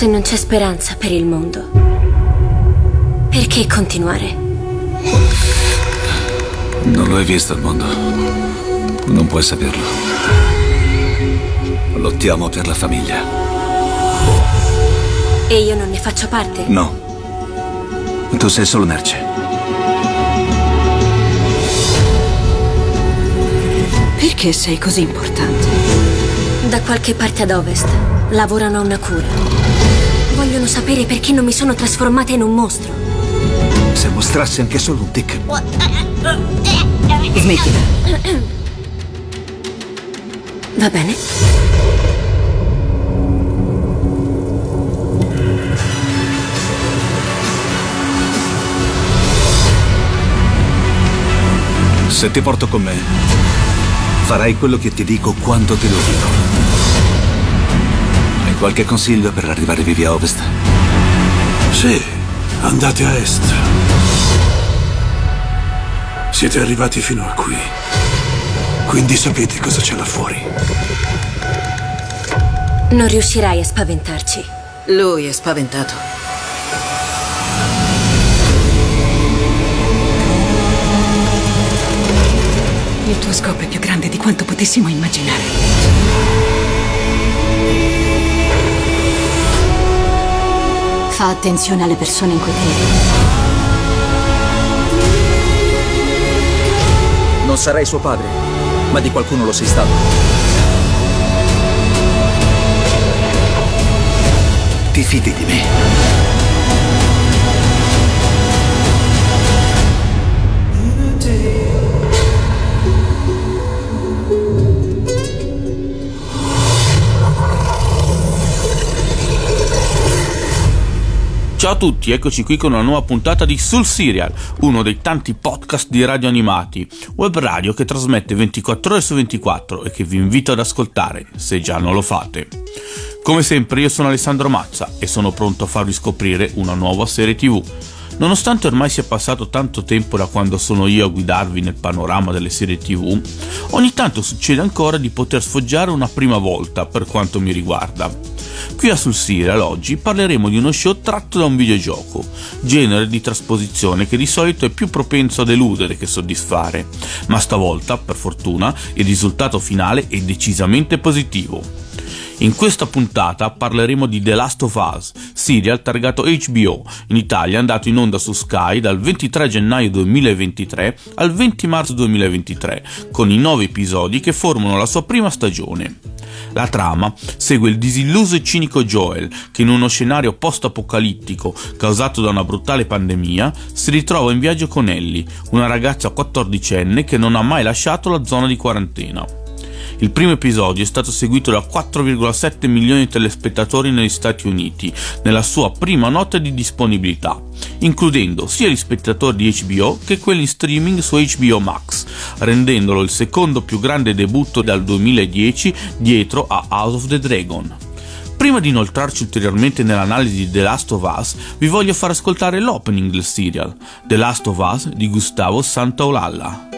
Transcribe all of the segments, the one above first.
Se non c'è speranza per il mondo, perché continuare? Non lo hai visto il mondo. Non puoi saperlo. Lottiamo per la famiglia. E io non ne faccio parte? No. Tu sei solo merce. Perché sei così importante? Da qualche parte ad ovest lavorano a una cura. Vogliono sapere perché non mi sono trasformata in un mostro. Se mostrassi anche solo un tic. Smettila. Va bene? Se ti porto con me, farai quello che ti dico quando te lo dico. Qualche consiglio per arrivare vivi a ovest? Sì, andate a est. Siete arrivati fino a qui. Quindi sapete cosa c'è là fuori. Non riuscirai a spaventarci. Lui è spaventato. Il tuo scopo è più grande di quanto potessimo immaginare. Fa attenzione alle persone in cui credi. Non sarai suo padre, ma di qualcuno lo sei stato. Ti fidi di me? Ciao a tutti, eccoci qui con una nuova puntata di Sul Serial, uno dei tanti podcast di radio animati, web radio che trasmette 24 ore su 24 e che vi invito ad ascoltare, se già non lo fate. Come sempre io sono Alessandro Mazza e sono pronto a farvi scoprire una nuova serie tv. Nonostante ormai sia passato tanto tempo da quando sono io a guidarvi nel panorama delle serie tv, ogni tanto succede ancora di poter sfoggiare una prima volta per quanto mi riguarda. Qui a Sul Serial oggi parleremo di uno show tratto da un videogioco, genere di trasposizione che di solito è più propenso a deludere che soddisfare, ma stavolta, per fortuna, il risultato finale è decisamente positivo. In questa puntata parleremo di The Last of Us, serial targato HBO, in Italia andato in onda su Sky dal 23 gennaio 2023 al 20 marzo 2023, con i nove episodi che formano la sua prima stagione. La trama segue il disilluso e cinico Joel, che in uno scenario post-apocalittico causato da una brutale pandemia, si ritrova in viaggio con Ellie, una ragazza quattordicenne che non ha mai lasciato la zona di quarantena. Il primo episodio è stato seguito da 4,7 milioni di telespettatori negli Stati Uniti nella sua prima notte di disponibilità, includendo sia gli spettatori di HBO che quelli in streaming su HBO Max, rendendolo il secondo più grande debutto dal 2010 dietro a House of the Dragon. Prima di inoltrarci ulteriormente nell'analisi di The Last of Us, vi voglio far ascoltare l'opening del serial, The Last of Us di Gustavo Santaolalla.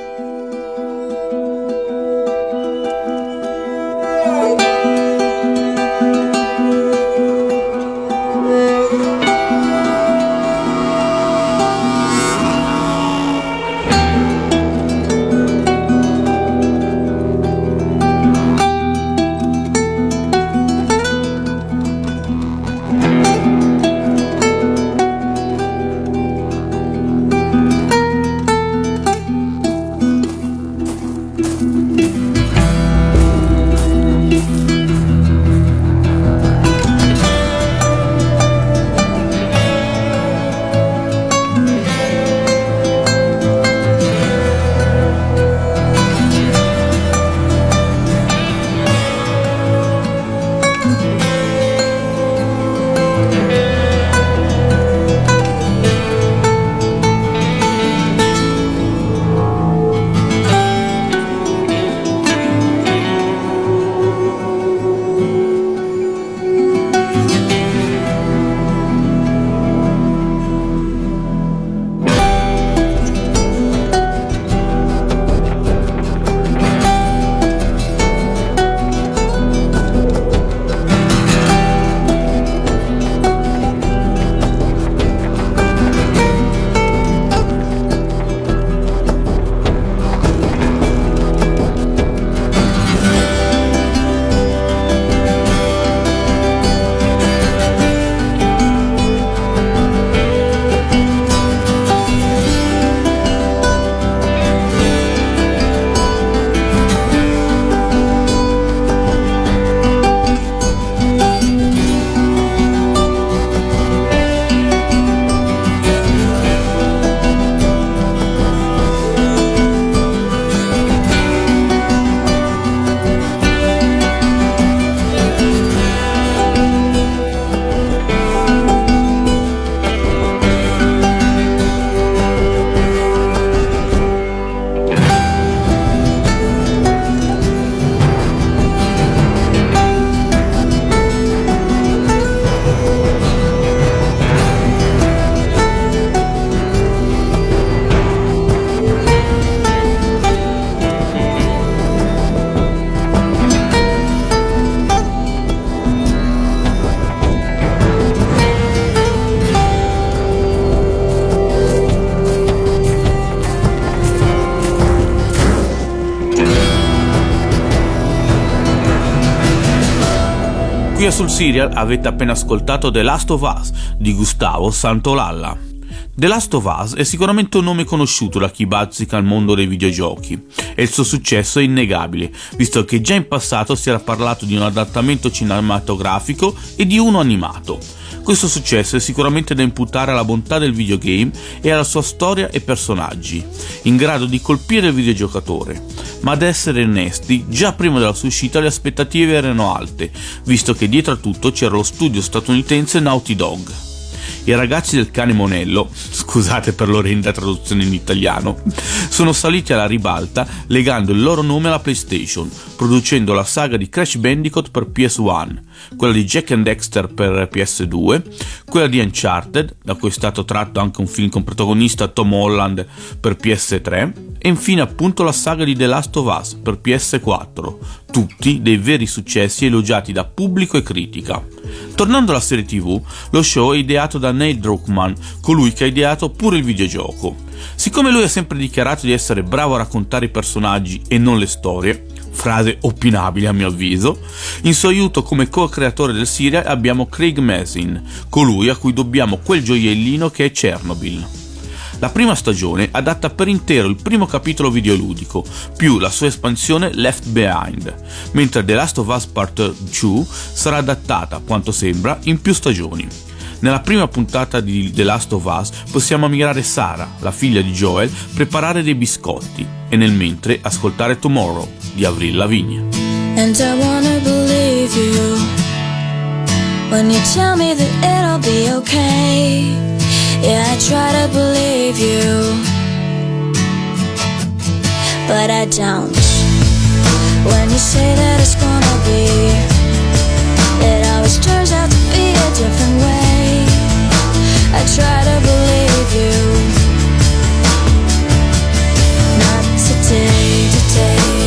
Sul serial avete appena ascoltato The Last of Us di Gustavo Santolalla. The Last of Us è sicuramente un nome conosciuto da chi bazzica il mondo dei videogiochi e il suo successo è innegabile, visto che già in passato si era parlato di un adattamento cinematografico e di uno animato. Questo successo è sicuramente da imputare alla bontà del videogame e alla sua storia e personaggi, in grado di colpire il videogiocatore. Ma ad essere onesti, già prima della sua uscita le aspettative erano alte, visto che dietro a tutto c'era lo studio statunitense Naughty Dog. I ragazzi del cane Monello, scusate per l'orrenda traduzione in italiano, sono saliti alla ribalta legando il loro nome alla PlayStation, producendo la saga di Crash Bandicoot per PS1, quella di Jack and Dexter per PS2, quella di Uncharted, da cui è stato tratto anche un film con protagonista Tom Holland per PS3, e infine appunto la saga di The Last of Us per PS4, tutti dei veri successi elogiati da pubblico e critica. Tornando alla serie TV, lo show è ideato da Neil Druckmann, colui che ha ideato pure il videogioco. Siccome lui ha sempre dichiarato di essere bravo a raccontare i personaggi e non le storie, frase opinabile a mio avviso, in suo aiuto come co-creatore del serial abbiamo Craig Mazin, colui a cui dobbiamo quel gioiellino che è Chernobyl. La prima stagione adatta per intero il primo capitolo videoludico, più la sua espansione Left Behind, mentre The Last of Us Part 2 sarà adattata, quanto sembra, in più stagioni. Nella prima puntata di The Last of Us possiamo ammirare Sara, la figlia di Joel, preparare dei biscotti e nel mentre ascoltare Tomorrow di Avril Lavigne. And I wanna believe you when you tell me that it'll be okay. Yeah, I try to believe you, but I don't. When you say that it's gonna be, it always turns out to be a different way. I try to believe you, not today, today,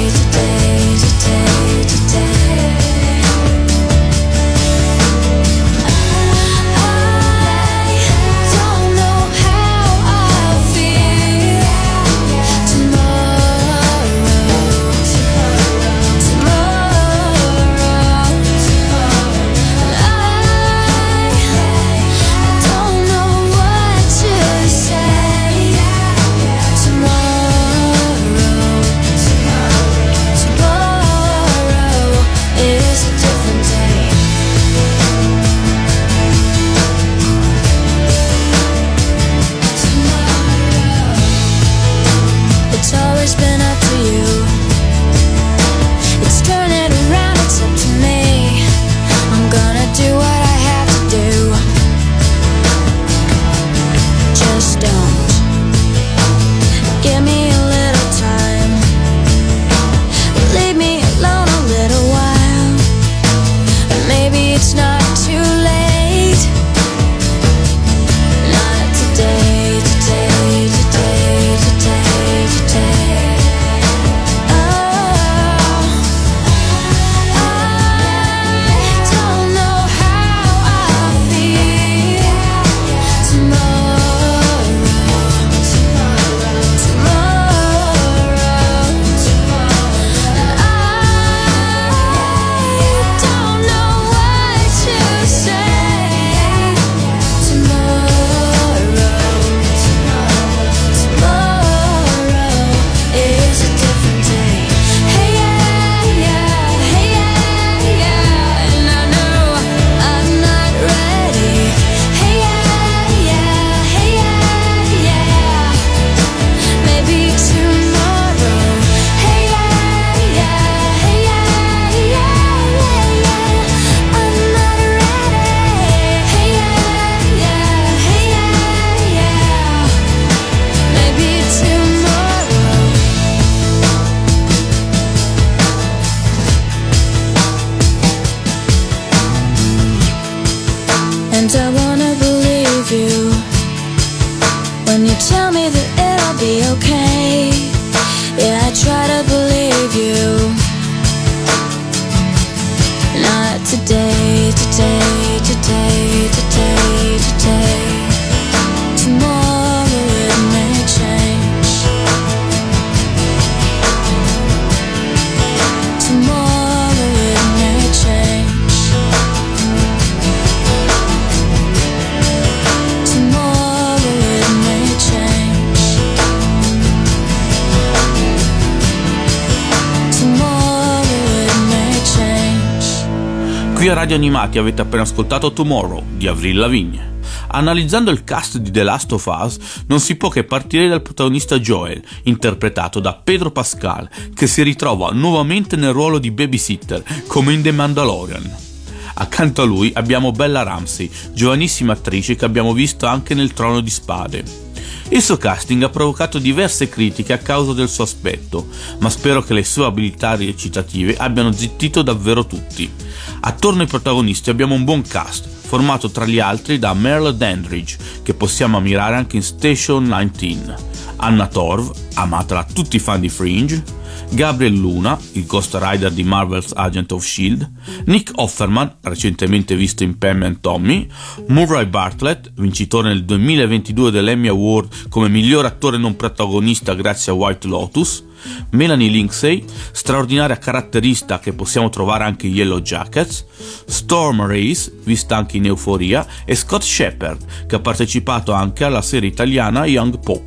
Radio Animati avete appena ascoltato Tomorrow di Avril Lavigne. Analizzando il cast di The Last of Us, non si può che partire dal protagonista Joel, interpretato da Pedro Pascal, che si ritrova nuovamente nel ruolo di babysitter, come in The Mandalorian. Accanto a lui abbiamo Bella Ramsey, giovanissima attrice che abbiamo visto anche nel Trono di Spade. Il suo casting ha provocato diverse critiche a causa del suo aspetto, ma spero che le sue abilità recitative abbiano zittito davvero tutti. Attorno ai protagonisti abbiamo un buon cast, formato tra gli altri da Merle Dandridge, che possiamo ammirare anche in Station 19, Anna Torv, amata da tutti i fan di Fringe, Gabriel Luna, il Ghost Rider di Marvel's Agent of Shield, Nick Offerman, recentemente visto in Pam and Tommy, Murray Bartlett, vincitore nel 2022 dell'Emmy Award come miglior attore non protagonista grazie a White Lotus, Melanie Linksay, straordinaria caratterista che possiamo trovare anche in Yellow Jackets, Storm Race, vista anche in Euforia, e Scott Shepard, che ha partecipato anche alla serie italiana Young Pop.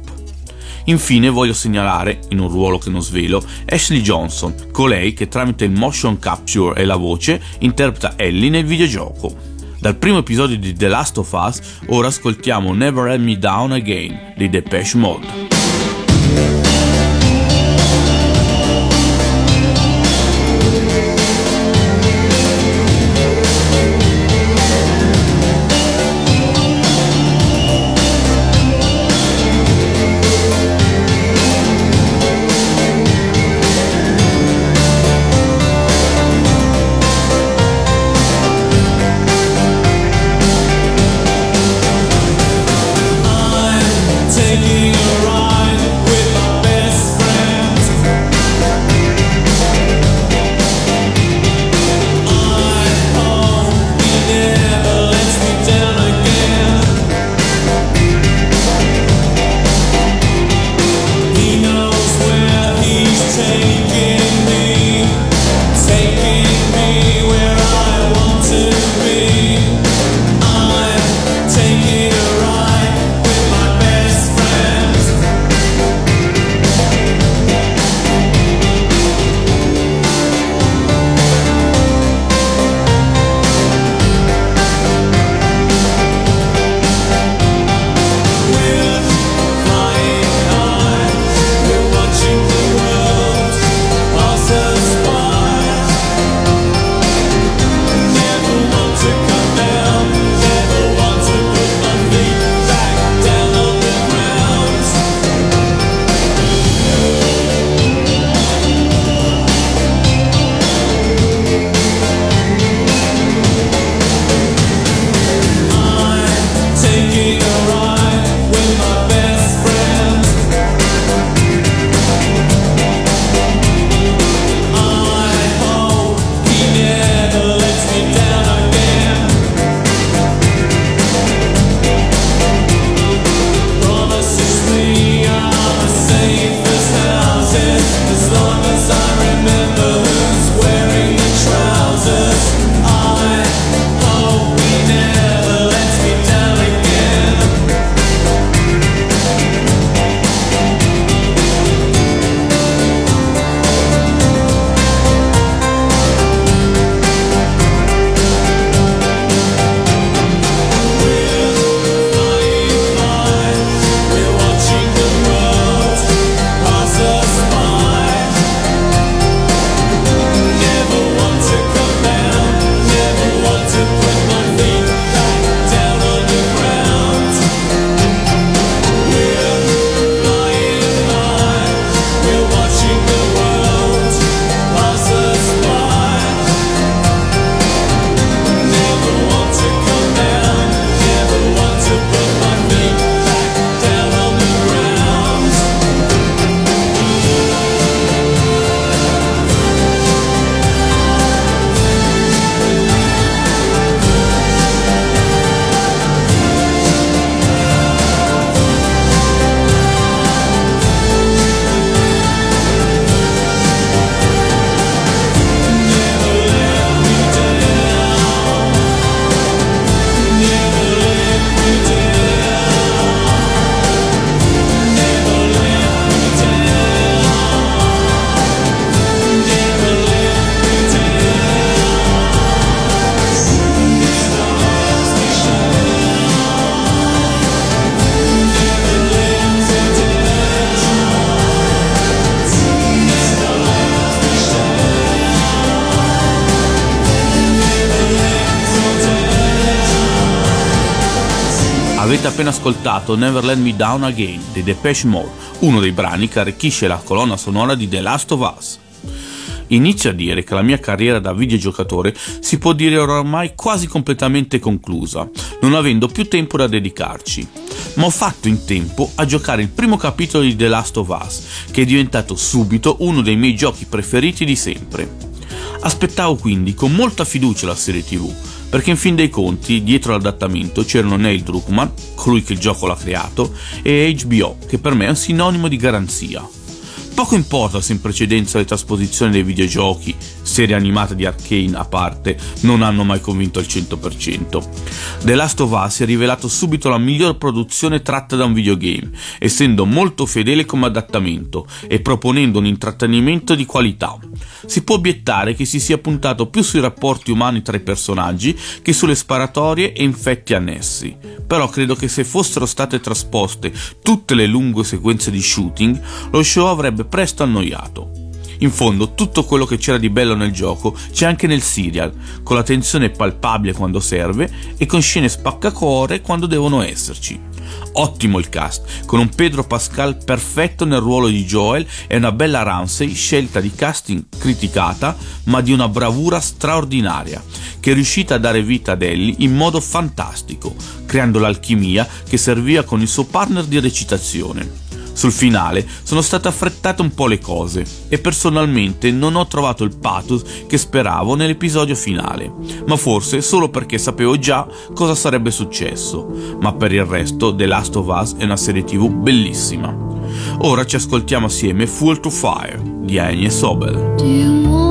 Infine voglio segnalare, in un ruolo che non svelo, Ashley Johnson, colei che tramite il motion capture e la voce interpreta Ellie nel videogioco. Dal primo episodio di The Last of Us, ora ascoltiamo Never Let Me Down Again di Depeche Mode. Appena ascoltato Never Let Me Down Again dei Depeche Mode, uno dei brani che arricchisce la colonna sonora di The Last of Us. Inizio a dire che la mia carriera da videogiocatore si può dire ormai quasi completamente conclusa, non avendo più tempo da dedicarci. Ma ho fatto in tempo a giocare il primo capitolo di The Last of Us, che è diventato subito uno dei miei giochi preferiti di sempre. Aspettavo quindi con molta fiducia la serie TV, perché in fin dei conti dietro l'adattamento c'erano Neil Druckmann, colui che il gioco l'ha creato, e HBO, che per me è un sinonimo di garanzia. Poco importa se in precedenza le trasposizioni dei videogiochi, serie animate di Arcane a parte, non hanno mai convinto al 100%. The Last of Us si è rivelato subito la miglior produzione tratta da un videogame, essendo molto fedele come adattamento e proponendo un intrattenimento di qualità. Si può obiettare che si sia puntato più sui rapporti umani tra i personaggi che sulle sparatorie e infetti annessi, però credo che se fossero state trasposte tutte le lunghe sequenze di shooting, lo show avrebbe presto annoiato. In fondo tutto quello che c'era di bello nel gioco c'è anche nel serial, con la tensione palpabile quando serve e con scene spaccacore quando devono esserci. Ottimo il cast, con un Pedro Pascal perfetto nel ruolo di Joel e una bella Ramsey scelta di casting criticata ma di una bravura straordinaria, che è riuscita a dare vita ad Ellie in modo fantastico, creando l'alchimia che serviva con il suo partner di recitazione. Sul finale sono state affrettate un po' le cose e personalmente non ho trovato il pathos che speravo nell'episodio finale, ma forse solo perché sapevo già cosa sarebbe successo. Ma per il resto The Last of Us è una serie tv bellissima. Ora ci ascoltiamo assieme Full to Fire di Anya Sobel.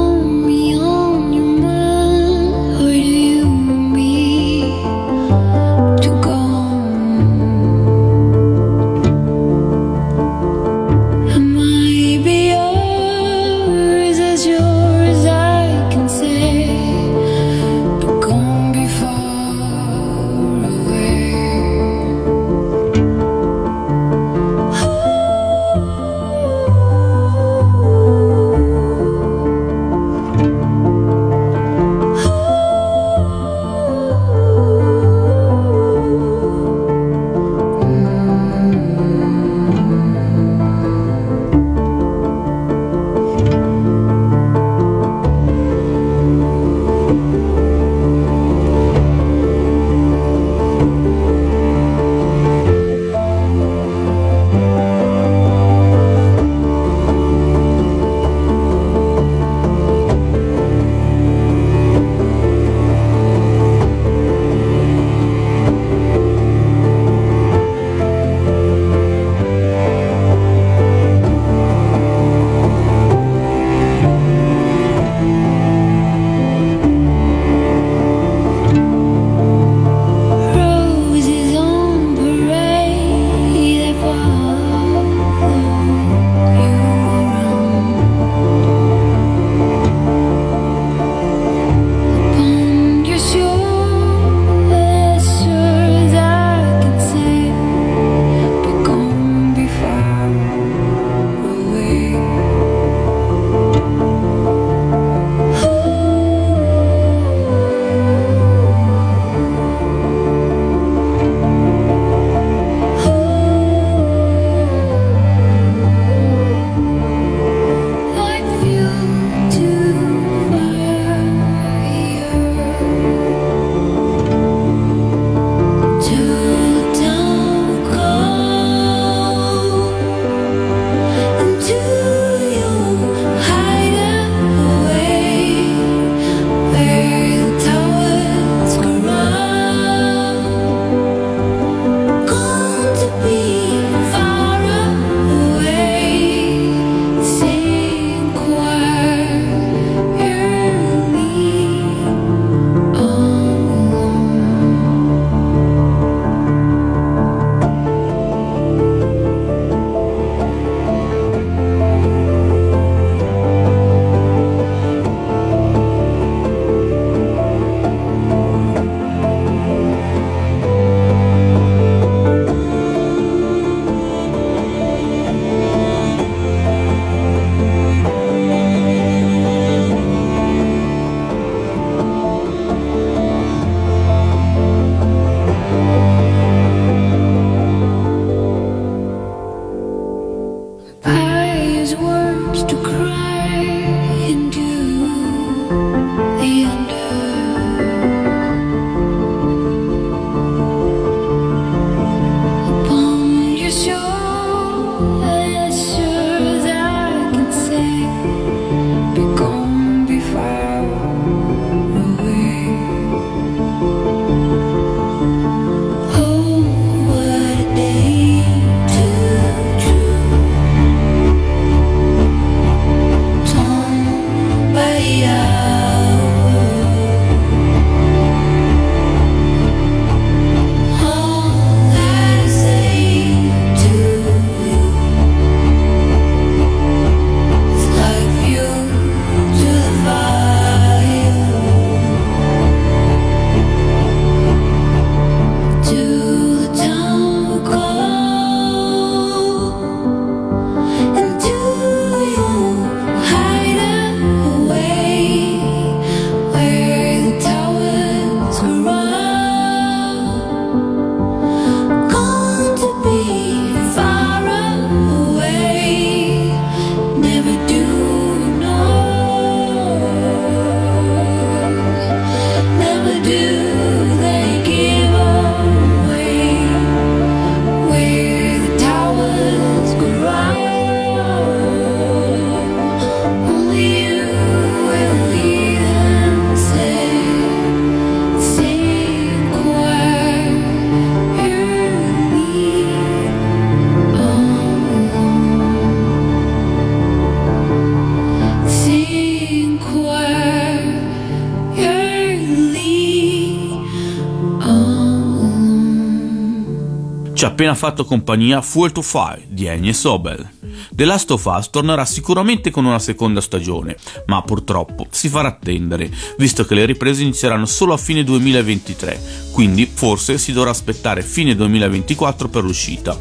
Appena fatto compagnia Fuel to Fire di Enya Sobel. The Last of Us tornerà sicuramente con una seconda stagione, ma purtroppo si farà attendere, visto che le riprese inizieranno solo a fine 2023, quindi forse si dovrà aspettare fine 2024 per l'uscita.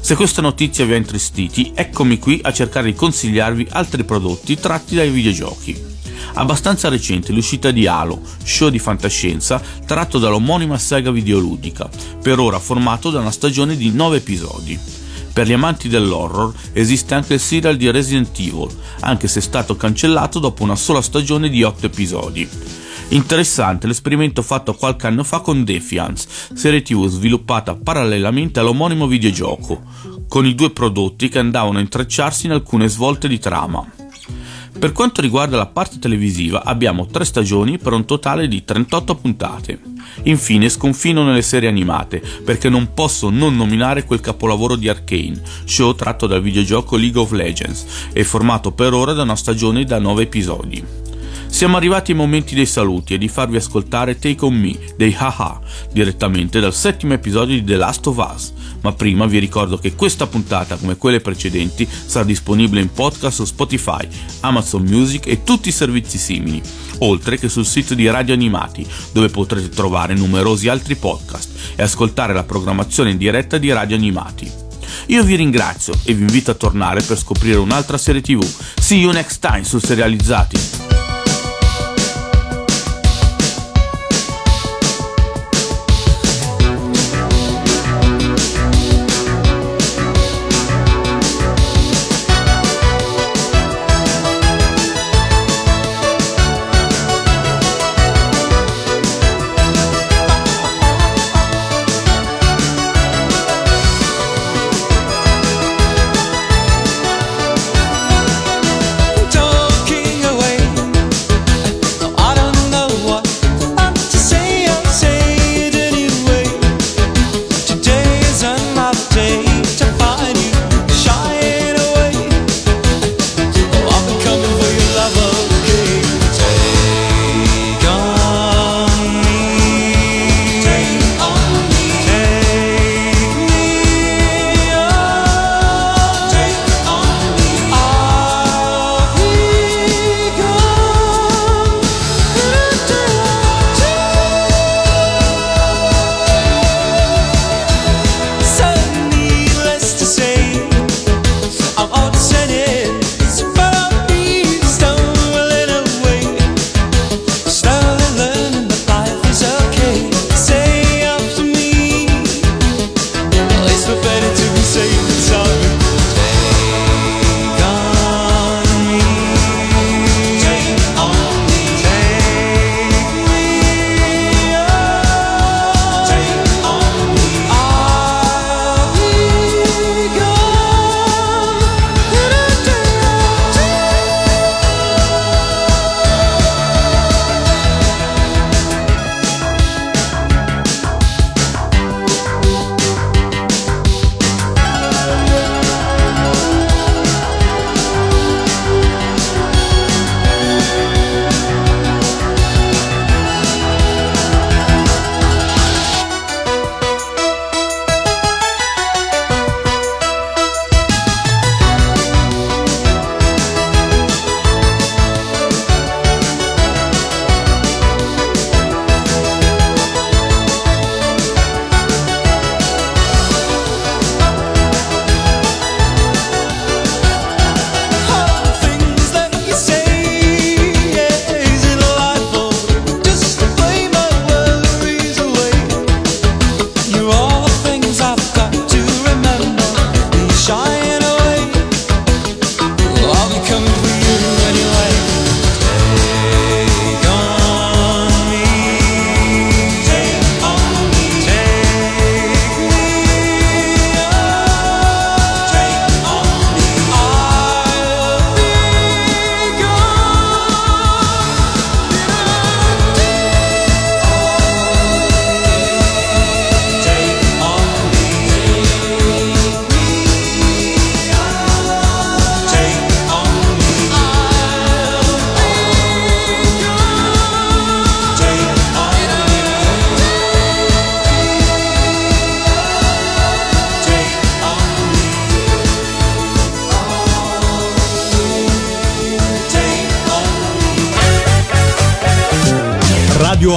Se questa notizia vi ha intristiti, eccomi qui a cercare di consigliarvi altri prodotti tratti dai videogiochi abbastanza recente l'uscita di Halo, show di fantascienza tratto dall'omonima saga videoludica, per ora formato da una stagione di 9 episodi. Per gli amanti dell'horror esiste anche il serial di Resident Evil, anche se è stato cancellato dopo una sola stagione di 8 episodi. Interessante l'esperimento fatto qualche anno fa con Defiance, serie tv sviluppata parallelamente all'omonimo videogioco, con i due prodotti che andavano a intrecciarsi in alcune svolte di trama. Per quanto riguarda la parte televisiva abbiamo tre stagioni per un totale di 38 puntate. Infine sconfino nelle serie animate, perché non posso non nominare quel capolavoro di Arkane, show tratto dal videogioco League of Legends e formato per ora da una stagione da 9 episodi. Siamo arrivati ai momenti dei saluti e di farvi ascoltare Take On Me dei Haha direttamente dal settimo episodio di The Last of Us. Ma prima vi ricordo che questa puntata, come quelle precedenti, sarà disponibile in podcast su Spotify, Amazon Music e tutti i servizi simili, oltre che sul sito di Radio Animati, dove potrete trovare numerosi altri podcast e ascoltare la programmazione in diretta di Radio Animati. Io vi ringrazio e vi invito a tornare per scoprire un'altra serie tv. See you next time su Serializzati!